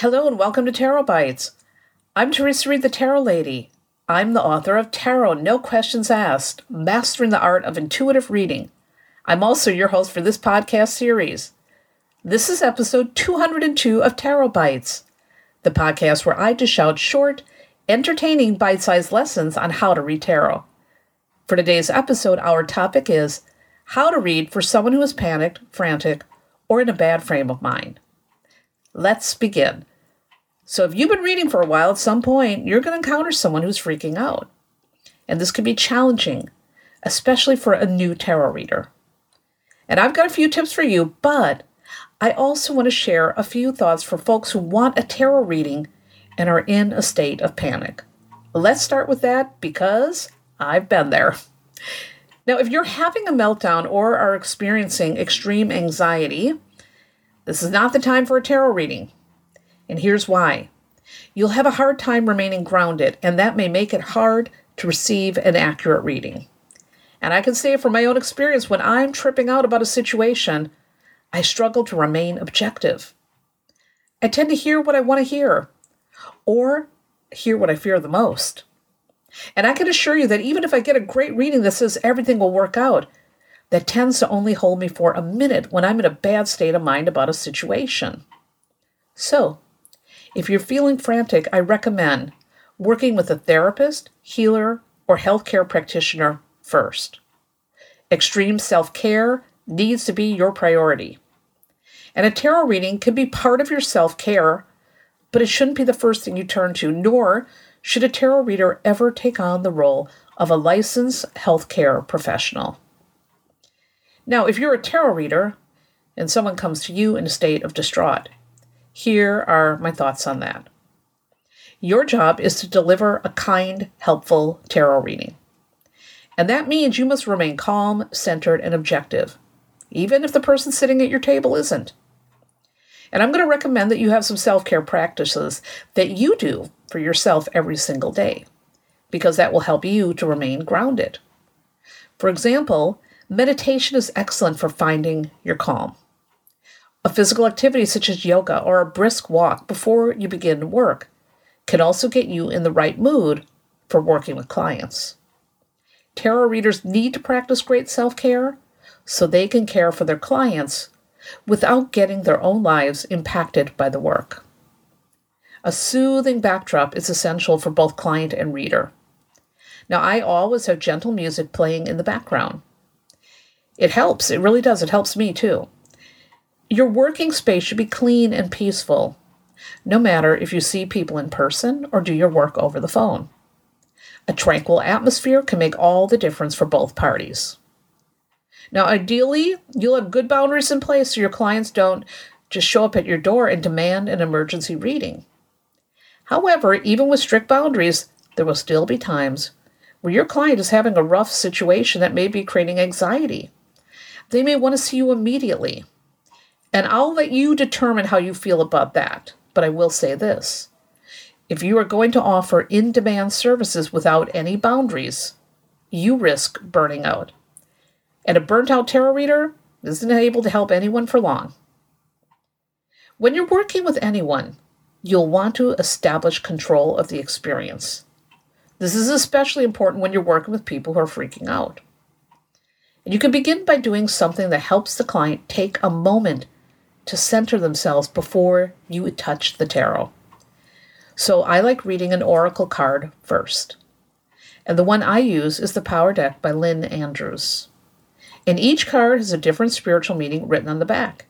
Hello and welcome to Tarot Bites. I'm Theresa Reed, the Tarot Lady. I'm the author of Tarot No Questions Asked Mastering the Art of Intuitive Reading. I'm also your host for this podcast series. This is episode 202 of Tarot Bites, the podcast where I dish out short, entertaining bite sized lessons on how to read tarot. For today's episode, our topic is how to read for someone who is panicked, frantic, or in a bad frame of mind. Let's begin. So, if you've been reading for a while, at some point, you're going to encounter someone who's freaking out. And this can be challenging, especially for a new tarot reader. And I've got a few tips for you, but I also want to share a few thoughts for folks who want a tarot reading and are in a state of panic. Let's start with that because I've been there. Now, if you're having a meltdown or are experiencing extreme anxiety, this is not the time for a tarot reading. And here's why you'll have a hard time remaining grounded, and that may make it hard to receive an accurate reading. And I can say from my own experience when I'm tripping out about a situation, I struggle to remain objective. I tend to hear what I want to hear, or hear what I fear the most. And I can assure you that even if I get a great reading that says everything will work out, that tends to only hold me for a minute when I'm in a bad state of mind about a situation. So, if you're feeling frantic, I recommend working with a therapist, healer, or healthcare practitioner first. Extreme self care needs to be your priority. And a tarot reading can be part of your self care, but it shouldn't be the first thing you turn to, nor should a tarot reader ever take on the role of a licensed healthcare professional. Now, if you're a tarot reader and someone comes to you in a state of distraught, here are my thoughts on that. Your job is to deliver a kind, helpful tarot reading. And that means you must remain calm, centered, and objective, even if the person sitting at your table isn't. And I'm going to recommend that you have some self care practices that you do for yourself every single day, because that will help you to remain grounded. For example, Meditation is excellent for finding your calm. A physical activity such as yoga or a brisk walk before you begin work can also get you in the right mood for working with clients. Tarot readers need to practice great self care so they can care for their clients without getting their own lives impacted by the work. A soothing backdrop is essential for both client and reader. Now, I always have gentle music playing in the background. It helps. It really does. It helps me too. Your working space should be clean and peaceful, no matter if you see people in person or do your work over the phone. A tranquil atmosphere can make all the difference for both parties. Now, ideally, you'll have good boundaries in place so your clients don't just show up at your door and demand an emergency reading. However, even with strict boundaries, there will still be times where your client is having a rough situation that may be creating anxiety they may want to see you immediately. And I'll let you determine how you feel about that. But I will say this if you are going to offer in demand services without any boundaries, you risk burning out. And a burnt out tarot reader isn't able to help anyone for long. When you're working with anyone, you'll want to establish control of the experience. This is especially important when you're working with people who are freaking out. And you can begin by doing something that helps the client take a moment to center themselves before you touch the tarot. So I like reading an oracle card first. And the one I use is the Power Deck by Lynn Andrews. And each card has a different spiritual meaning written on the back.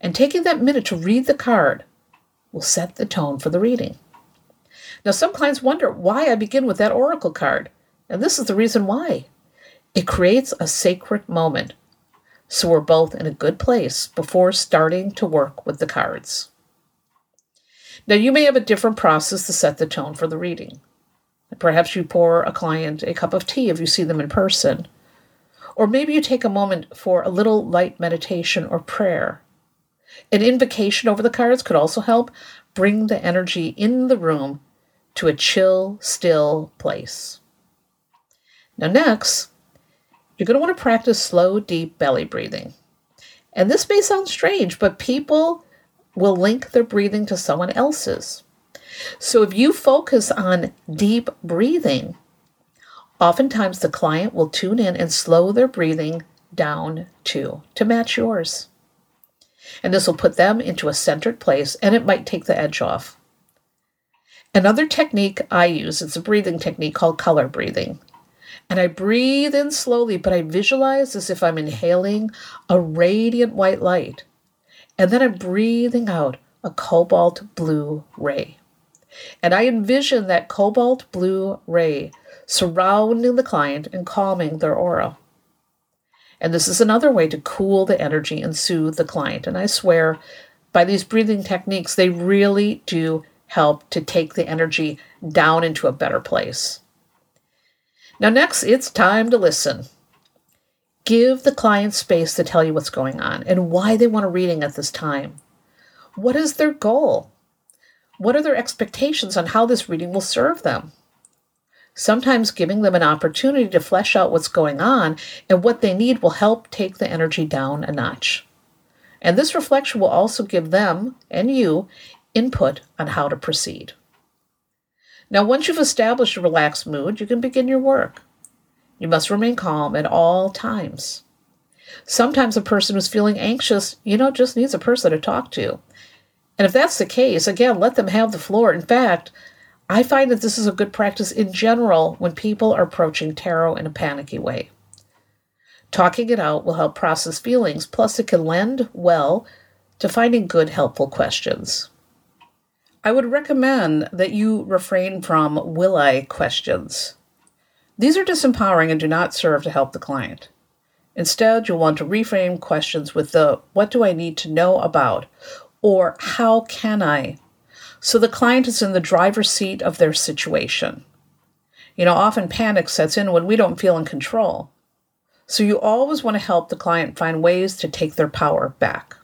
And taking that minute to read the card will set the tone for the reading. Now, some clients wonder why I begin with that oracle card. And this is the reason why. It creates a sacred moment, so we're both in a good place before starting to work with the cards. Now, you may have a different process to set the tone for the reading. Perhaps you pour a client a cup of tea if you see them in person. Or maybe you take a moment for a little light meditation or prayer. An invocation over the cards could also help bring the energy in the room to a chill, still place. Now, next, you're going to want to practice slow, deep belly breathing. And this may sound strange, but people will link their breathing to someone else's. So if you focus on deep breathing, oftentimes the client will tune in and slow their breathing down too to match yours. And this will put them into a centered place and it might take the edge off. Another technique I use is a breathing technique called color breathing. And I breathe in slowly, but I visualize as if I'm inhaling a radiant white light. And then I'm breathing out a cobalt blue ray. And I envision that cobalt blue ray surrounding the client and calming their aura. And this is another way to cool the energy and soothe the client. And I swear, by these breathing techniques, they really do help to take the energy down into a better place. Now, next, it's time to listen. Give the client space to tell you what's going on and why they want a reading at this time. What is their goal? What are their expectations on how this reading will serve them? Sometimes giving them an opportunity to flesh out what's going on and what they need will help take the energy down a notch. And this reflection will also give them and you input on how to proceed. Now, once you've established a relaxed mood, you can begin your work. You must remain calm at all times. Sometimes a person who's feeling anxious, you know, just needs a person to talk to. And if that's the case, again, let them have the floor. In fact, I find that this is a good practice in general when people are approaching tarot in a panicky way. Talking it out will help process feelings, plus, it can lend well to finding good, helpful questions. I would recommend that you refrain from will I questions. These are disempowering and do not serve to help the client. Instead, you'll want to reframe questions with the what do I need to know about or how can I? So the client is in the driver's seat of their situation. You know, often panic sets in when we don't feel in control. So you always want to help the client find ways to take their power back.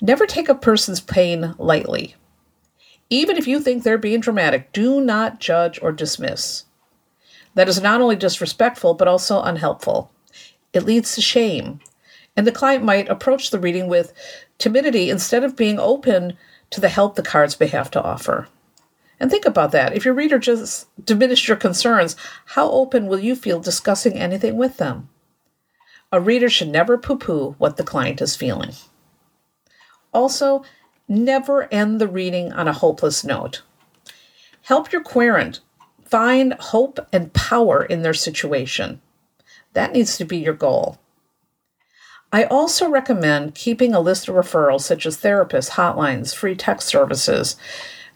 Never take a person's pain lightly. Even if you think they're being dramatic, do not judge or dismiss. That is not only disrespectful, but also unhelpful. It leads to shame. And the client might approach the reading with timidity instead of being open to the help the cards may have to offer. And think about that. If your reader just diminished your concerns, how open will you feel discussing anything with them? A reader should never poo poo what the client is feeling. Also, Never end the reading on a hopeless note. Help your querent find hope and power in their situation. That needs to be your goal. I also recommend keeping a list of referrals such as therapists, hotlines, free text services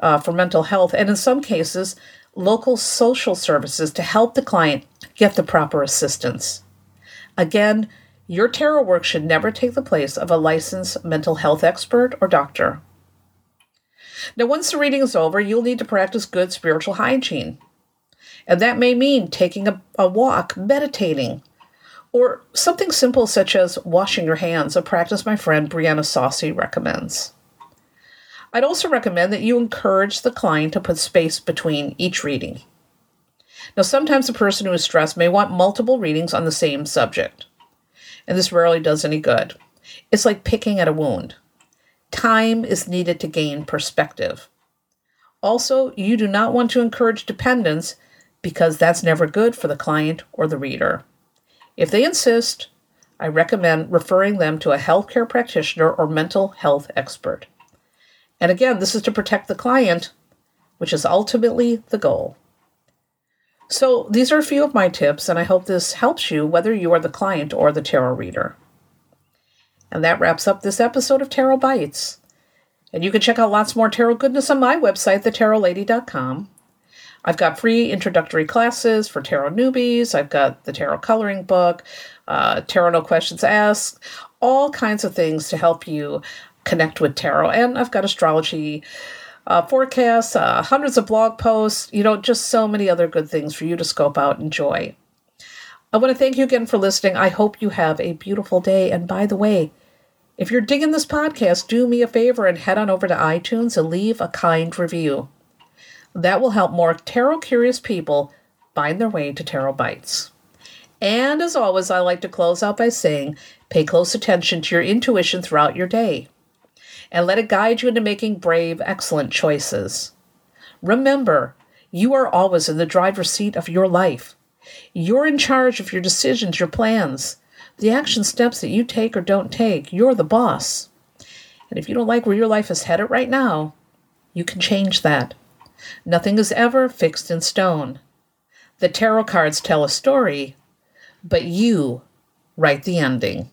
uh, for mental health, and in some cases, local social services to help the client get the proper assistance. Again, your tarot work should never take the place of a licensed mental health expert or doctor. Now, once the reading is over, you'll need to practice good spiritual hygiene. And that may mean taking a, a walk, meditating, or something simple such as washing your hands, a practice my friend Briana Saussy recommends. I'd also recommend that you encourage the client to put space between each reading. Now, sometimes a person who is stressed may want multiple readings on the same subject and this rarely does any good. It's like picking at a wound. Time is needed to gain perspective. Also, you do not want to encourage dependence because that's never good for the client or the reader. If they insist, I recommend referring them to a healthcare practitioner or mental health expert. And again, this is to protect the client, which is ultimately the goal. So, these are a few of my tips, and I hope this helps you whether you are the client or the tarot reader. And that wraps up this episode of Tarot Bites. And you can check out lots more tarot goodness on my website, thetarotlady.com. I've got free introductory classes for tarot newbies. I've got the tarot coloring book, uh, tarot no questions asked, all kinds of things to help you connect with tarot. And I've got astrology uh, forecasts, uh, hundreds of blog posts, you know, just so many other good things for you to scope out and enjoy. I want to thank you again for listening. I hope you have a beautiful day. And by the way, if you're digging this podcast, do me a favor and head on over to iTunes and leave a kind review. That will help more tarot curious people find their way to Tarot Bites. And as always, I like to close out by saying pay close attention to your intuition throughout your day. And let it guide you into making brave, excellent choices. Remember, you are always in the driver's seat of your life. You're in charge of your decisions, your plans, the action steps that you take or don't take. You're the boss. And if you don't like where your life is headed right now, you can change that. Nothing is ever fixed in stone. The tarot cards tell a story, but you write the ending.